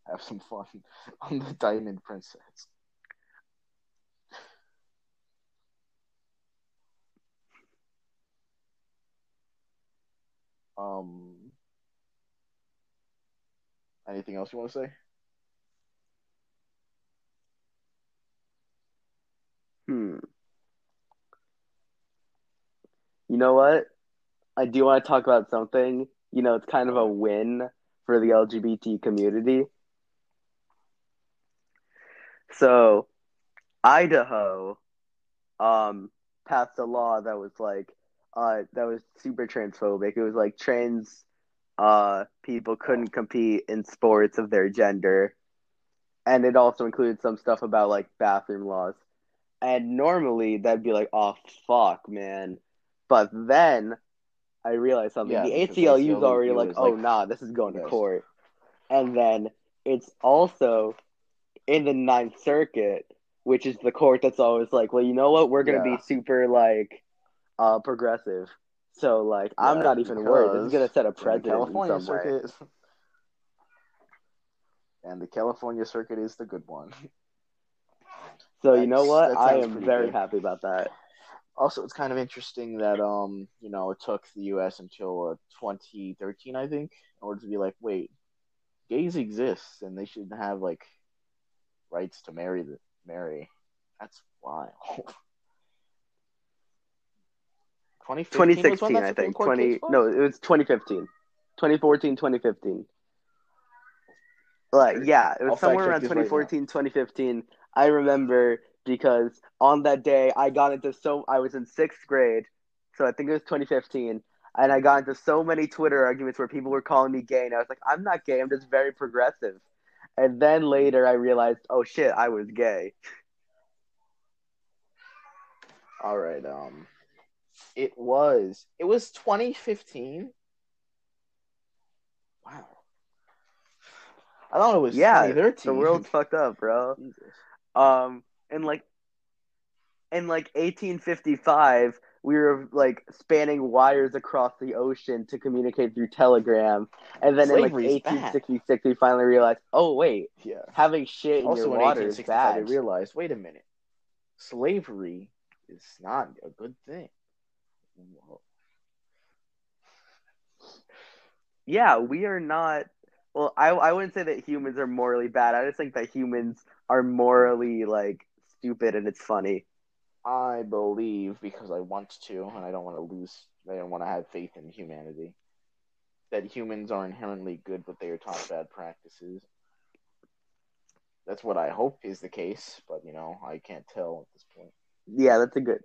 have some fun on the Diamond Princess. Um, anything else you want to say?
Hmm. You know what? I do want to talk about something. You know, it's kind of a win for the LGBT community. So, Idaho um passed a law that was like, uh that was super transphobic. It was like trans uh people couldn't compete in sports of their gender. And it also included some stuff about like bathroom laws. And normally that'd be like, oh fuck, man. But then I realized something.
Yeah,
the
because
ACLU is already like, oh
like-
nah, this is going to court. And then it's also in the Ninth Circuit, which is the court that's always like, well, you know what, we're gonna
Yeah.
be super like uh progressive. So like I'm not even worried. This is gonna set a precedent
California
some way.
circuit. is- And the California circuit is the good one.
So you know what? I am very
good.
happy about that.
Also, it's kind of interesting that um, you know, it took the U.S. until uh, 2013, I think, in order to be like, wait, gays exist and they should have like rights to marry the marry. That's wild. 2015 was when
2016, I think. 20 no, it was 2015. 2014, 2015. Like, yeah, it was
I'll
somewhere around
this right
2014, 2015. I remember because on that day I got into so I was in sixth grade, so I think it was 2015, and I got into so many Twitter arguments where people were calling me gay, and I was like, I'm not gay, I'm just very progressive. And then later I realized, oh shit, I was gay.
All right. Um, it was it was 2015. Wow. I thought it was
Yeah,
2013.
the world's fucked up, bro.
Jesus.
Um, and like, in like 1855, we were like spanning wires across the ocean to communicate through telegram, and then
Slavery's
in like 1866, we finally realized, oh wait,
Yeah.
having shit in
Also,
your
in
water is bad.
they realized, wait a minute, slavery is not a good thing.
Yeah, we are not. Well, I I wouldn't say that humans are morally bad. I just think that humans are morally like stupid, and it's funny.
I believe because I want to, and I don't want to lose. I don't want to have faith in humanity. That humans are inherently good, but they are taught bad practices. That's what I hope is the case, but you know, I can't tell at this point.
Yeah, that's a good.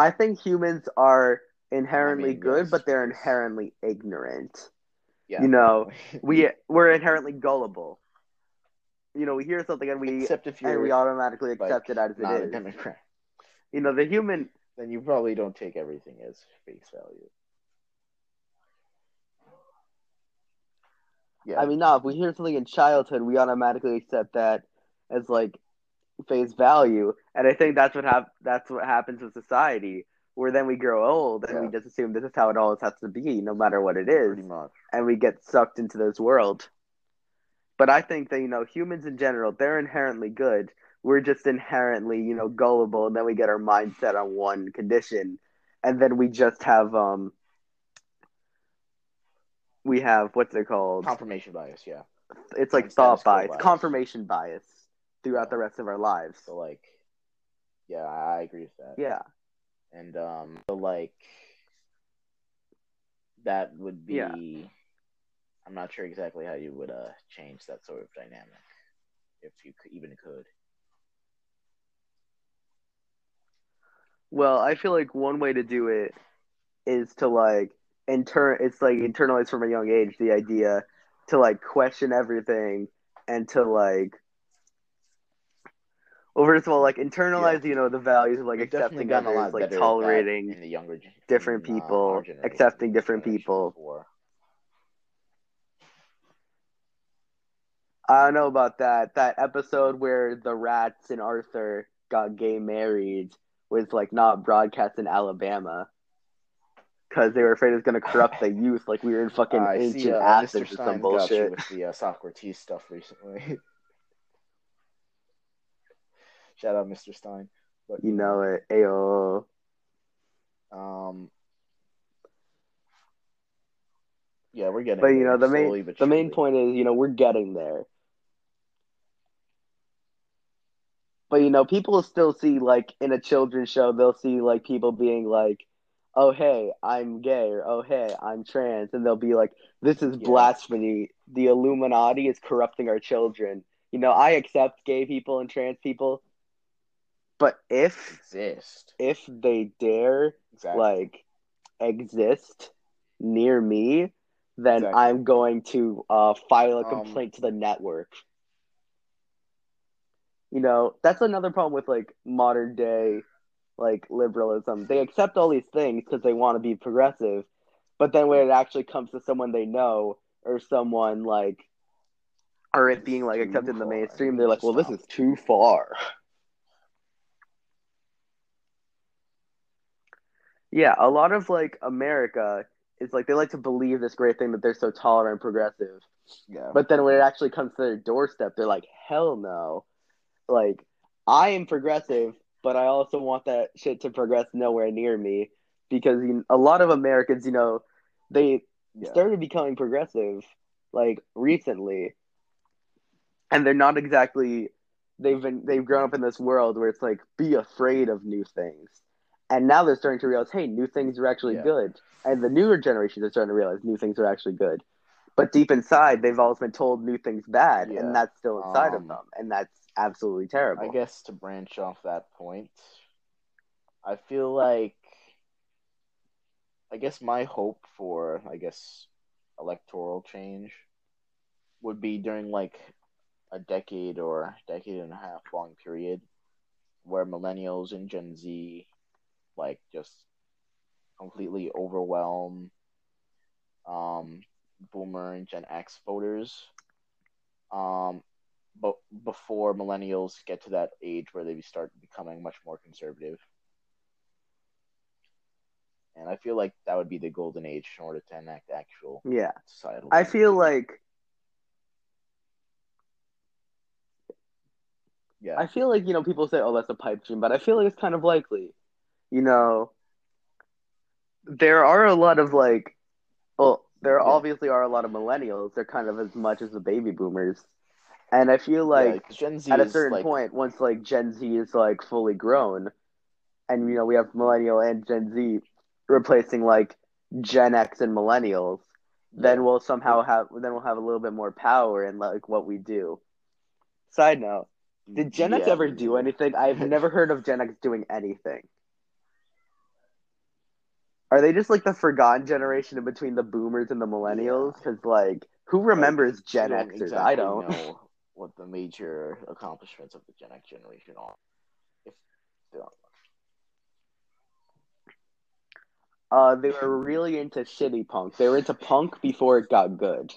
I think humans are inherently
I mean,
good,
yes,
but they're inherently ignorant.
Yeah,
You know. We we're inherently gullible. You know, we hear something and we
except if
and
you're
we automatically
like,
accept it as it
a. Democrat,
You know, the human.
then you probably don't take everything as face value. Yeah,
I mean, no, if we hear something in childhood, we automatically accept that as like face value, and I think that's what hap- That's what happens with society, where then we grow old and we just assume this is how it always has to be, no matter what it is.
pretty much.
and we get sucked into this world. But I think that, you know, humans in general, they're inherently good. We're just inherently, you know, gullible, and then we get our mindset on one condition. And then we just have um we have what's it called?
Confirmation bias, yeah.
It's like thought bias,
bias.
confirmation bias throughout the rest of our lives.
So like, yeah, I agree with that.
Yeah.
and um so like that would be
Yeah.
i'm not sure exactly how you would uh change that sort of dynamic if you could, even could
Well, I feel like one way to do it is to like inter it's like internalize from a young age the idea to like question everything and to like well first of all like internalize you know the values of like
We've
accepting others
lot
like
better at that
tolerating
in the younger
different
in, uh,
people,
our
accepting different people.
before.
I don't know about that that episode where the rats and Arthur got gay married was like not broadcast in Alabama because they were afraid it was going to corrupt the youth like we were in fucking
I
ancient
see uh,
Athens or some
stein got you
bullshit.
with the uh, socrates stuff recently shout out mr stein but
You know it. Ayo.
um yeah we're getting
But you know the main the main point is you know we're getting there. But you know people still see like in a children's show they'll see like people being like, "Oh hey, I'm gay," or "Oh hey, I'm trans," and they'll be like, "This is
Yeah.
blasphemy. The Illuminati is corrupting our children." You know, I accept gay people and trans people, But if
exist.
if they dare
Exactly.
like exist near me, then
Exactly.
I'm going to uh, file a
Um,
complaint to the network. You know, that's another problem with like modern day like liberalism. They accept all these things because they want to be progressive, but then when it actually comes to someone they know or someone like or it being like accepted in the mainstream, they're like, "Well, this is too far." Yeah, a lot of like America is like they like to believe this great thing that they're so tolerant and progressive.
yeah.
But then when it actually comes to their doorstep, they're like, hell no. Like, I am progressive, but I also want that shit to progress nowhere near me. Because you a lot of Americans, you know, they
yeah.
started becoming progressive like recently. And they're not exactly they've been they've grown up in this world where it's like be afraid of new things. And now they're starting to realize, hey, new things are actually
Yeah.
good. And the newer generations are starting to realize new things are actually good. But deep inside, they've always been told new things bad,
Yeah.
and that's still inside of
Um,
them, and that's absolutely terrible.
I guess to branch off that point, I feel like I guess my hope for I guess electoral change would be during like a decade or decade and a half long period where millennials and Gen Z like just completely overwhelm um boomer and Gen X voters. Um but before millennials get to that age where they start becoming much more conservative. And I feel like that would be the golden age in order to enact actual
yeah,
societal.
I feel like
yeah,
I feel like you know people say, "Oh, that's a pipe dream," but I feel like it's kind of likely. You know, there are a lot of like, well, there
Yeah.
obviously are a lot of millennials. They're kind of as much as the baby boomers, and I feel
yeah,
like
'cause Gen Z
at a certain
like,
point, once like Gen Z is like fully grown, and you know we have millennial and Gen Z replacing like Gen X and millennials, then we'll somehow have then we'll have a little bit more power in like what we do. Side note: Did Gen X
yeah,
ever do anything? I've never heard of Gen X doing anything. Are they just like the forgotten generation in between the boomers and the millennials? Because like, who remembers
Like,
Gen Xers?
exactly
I don't.
know what the major accomplishments of the Gen X generation are. If.
Uh, they were really into shitty punk. They were into punk before it got good.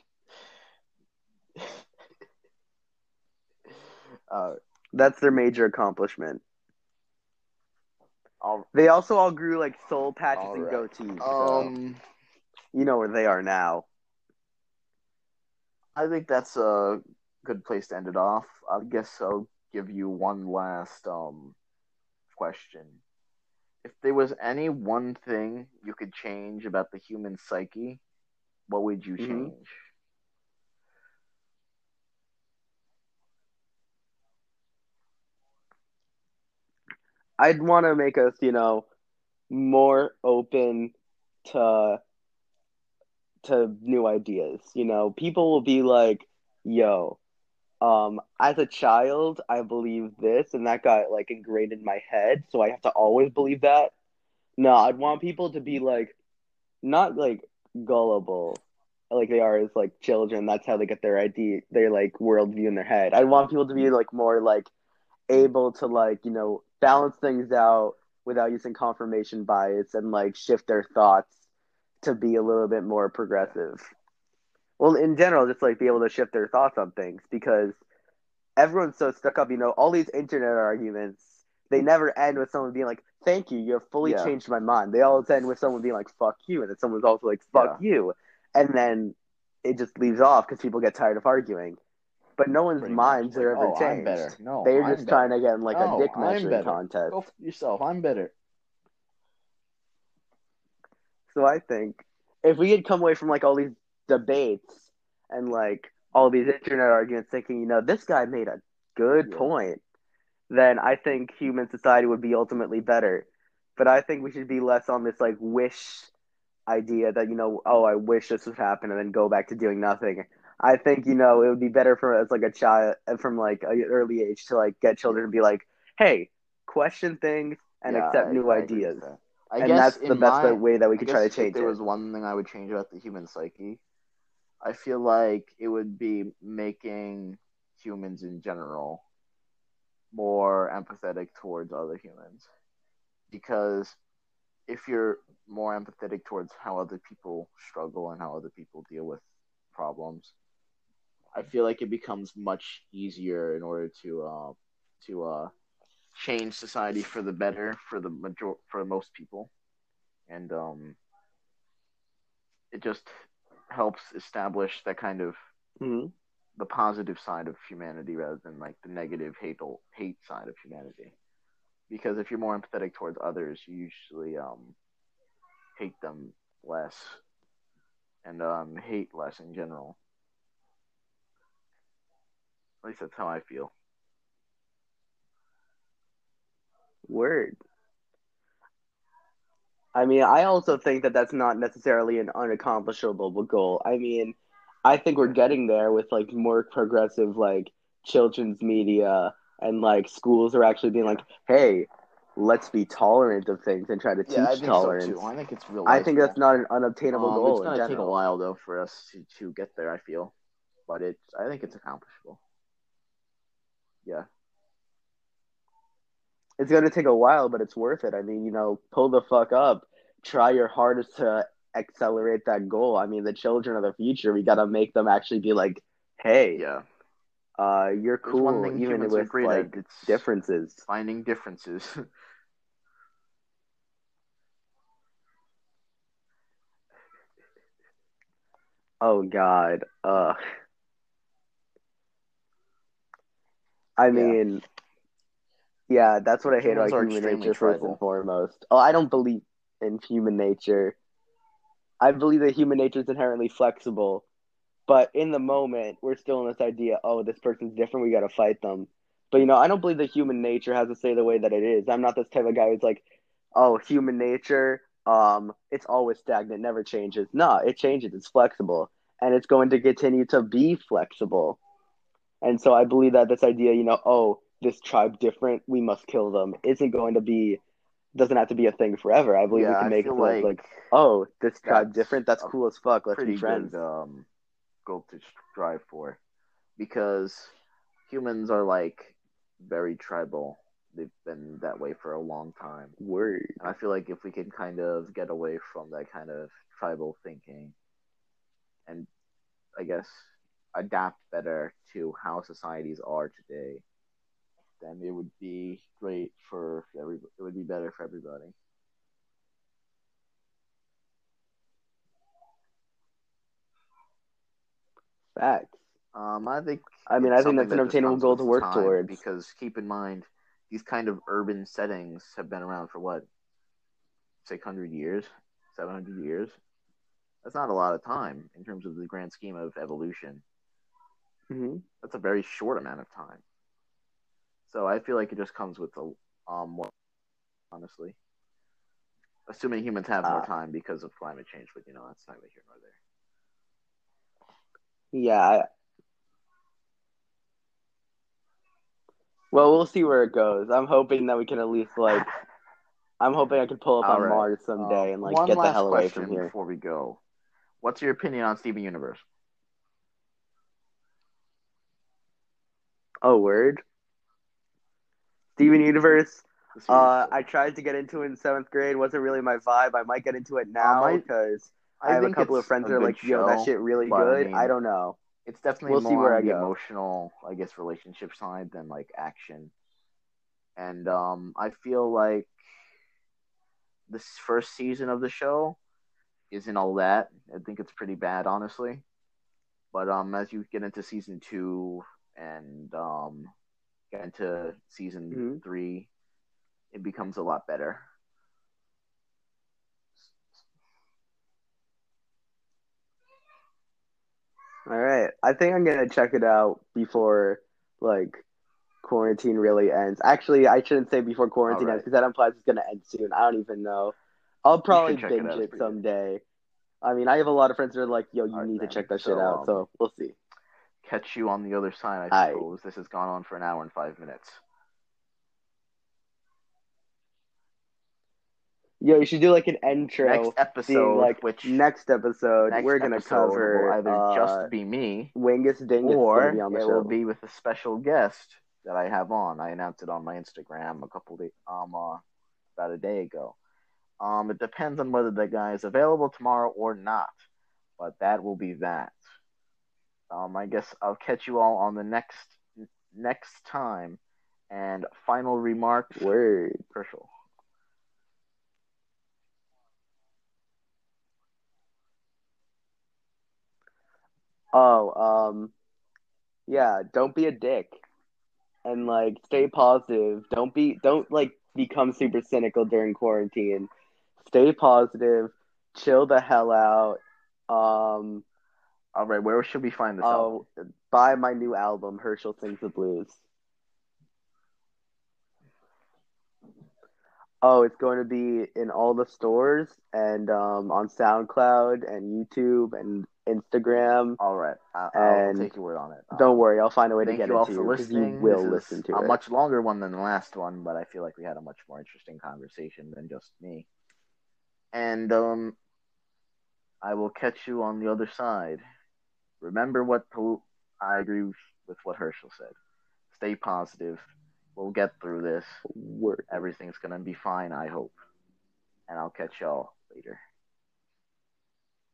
uh,
That's their major accomplishment.
I'll,
They also all grew like soul patches and
Alright.
goatees. So
um,
you know where they are now.
I think that's a good place to end it off. I guess I'll give you one last um question. If there was any one thing you could change about the human psyche, what would you
Mhm.
change?
I'd want to make us, you know, more open to to new ideas. You know, people will be like, "Yo, um, as a child, I believed this, and that got like ingrained in my head, so I have to always believe that." No, I'd want people to be like, not like gullible, like they are as like children. That's how they get their idea, their like worldview in their head. I want people to be like more like able to like you know balance things out without using confirmation bias and like shift their thoughts to be a little bit more progressive. Well, in general, just like be able to shift their thoughts on things because everyone's so stuck up. You know, all these internet arguments, they never end with someone being like, "Thank you, you have fully
Yeah.
changed my mind." They always end with someone being like, "Fuck you," and then someone's also like, "Fuck you," and then it just leaves off because people get tired of arguing. But no one's minds are ever
oh,
changed.
I'm better. No,
They're
I'm
just
better.
trying to get in like
No,
a dick measuring contest.
Go yourself. I'm better.
So I think if we had come away from like all these debates and like all these internet arguments thinking, you know, this guy made a good
Yeah.
point, then I think human society would be ultimately better. But I think we should be less on this like wish idea that, you know, oh, I wish this would happen and then go back to doing nothing. I think, you know, it would be better for as like a child uh, from like an early age to like get children to be like, hey, question things and
Yeah,
accept
I-
new
I
ideas.
that. I
and
guess
that's the best
my-
way that we could try to
guess if
change
there
it.
was one thing I would change about the human psyche, I feel like it would be making humans in general more empathetic towards other humans. Because if you're more empathetic towards how other people struggle and how other people deal with problems, I feel like it becomes much easier in order to uh, to uh, change society for the better for the major for most people, and um, it just helps establish that kind of
Mhm.
the positive side of humanity rather than like the negative hate hate side of humanity. Because if you're more empathetic towards others, you usually um, hate them less and um, hate less in general. At least that's how I feel.
Word. I mean, I also think that that's not necessarily an unaccomplishable goal. I mean, I think we're getting there with like more progressive like children's media and like schools are actually being like, "Hey, let's be tolerant of things and try to teach
Yeah, I think
tolerance."
so too. I think it's real.
I think that's not an unobtainable
um,
goal
It's gonna take a while though for us to, to get there. I feel, but it's. I think it's accomplishable. Yeah.
It's going to take a while, but it's worth it. I mean, you know, pull the fuck up. Try your hardest to accelerate that goal. I mean, the children of the future, we got to make them actually be like, "Hey,
Yeah.
uh, you're
There's
cool even with like.
It's
differences."
finding differences.
Oh God. Uh I mean yeah, that's what I hate
Humans
about human nature first and foremost. Oh, I don't believe in human nature. I believe that human nature is inherently flexible, but in the moment we're still in this idea, oh, this person's different, we gotta fight them. But you know, I don't believe that human nature has to stay the way that it is. I'm not this type of guy who's like, oh, human nature, um, it's always stagnant, never changes. No, it changes, it's flexible and it's going to continue to be flexible. And so I believe that this idea, you know, oh, this tribe different, we must kill them, isn't going to be doesn't have to be a thing forever. I believe
yeah,
we can
I
make it like,
like,
oh, this tribe different, that's cool as fuck. Let's be friends.
good um, goal to strive for, because humans are like very tribal. They've been that way for a long time.
Word.
And I feel like if we can kind of get away from that kind of tribal thinking and I guess adapt better to how societies are today, then it would be great for every it would be better for everybody.
Facts.
Um, I think
I mean, I think that's an
that just
obtainable goal to work
time,
towards.
Because keep in mind, these kind of urban settings have been around for what, six hundred years, seven hundred years. That's not a lot of time in terms of the grand scheme of evolution.
Hmm
That's a very short amount of time. So I feel like it just comes with a um more honestly. Assuming humans have more
Ah.
time because of climate change, but you know that's neither here nor there.
Yeah. Well, we'll see where it goes. I'm hoping that we can at least like. I'm hoping I can pull up
All
on
right.
Mars someday
Um,
and like get the hell away
question
from here.
before we go. What's your opinion on Steven Universe?
Oh, word. Steven Universe. Uh, I tried to get into it in seventh grade. wasn't really my vibe. I might get into it now because I, have a couple of friends that are
good
like, "Yo, that shit really
but, I
good." I, don't know.
It's definitely
We'll
more
see where I
emotional, I guess, relationship side than like action. And um, I feel like this first season of the show isn't all that. I think it's pretty bad, honestly. But um, as you get into season two and um, get into season
Mhm.
three, it becomes a lot better.
All right, I think I'm gonna check it out before like quarantine really ends. Actually, I shouldn't say before quarantine
All
ends because that implies it's gonna end soon. I don't even know. I'll probably
it
binge it,
It's pretty good.
someday. I mean, I have a lot of friends that are like, "Yo, you
All right,
need to
then.
check that
So,
shit out."
um,
So we'll see.
Catch you on the other side, I suppose. This has gone on for an hour and five minutes.
Yo, you should do like an intro.
next episode,
like
which
next episode,
next
we're gonna
episode
cover
will either
uh,
just be me
Wingus Dingus
or
gonna be on the
it
show.
will be with a special guest that I have on. I announced it on my Instagram a couple days, um, uh, about a day ago. Um, it depends on whether the guy is available tomorrow or not, but that will be that. Um, I guess I'll catch you all on the next next time. And final remarks,
Word.
Herschel.
Oh, um, yeah. Don't be a dick, and like stay positive. Don't be. Don't like become super cynical during quarantine. Stay positive. Chill the hell out. Um.
All right, where should we find this album?
Oh, buy my new album, Herschel Sings the Blues. Oh, it's going to be in all the stores and um, on SoundCloud and YouTube and Instagram.
All right, I- I'll take your word on it. Um,
Don't worry, I'll find a way to get
you
it
all
to
for listening.
you will
This
listen to
a
it.
much longer one than the last one, but I feel like we had a much more interesting conversation than just me. And um, I will catch you on the other side. Remember what I agree with what Herschel said. Stay positive. We'll get through this. Everything's gonna be fine. I hope. And I'll catch y'all later.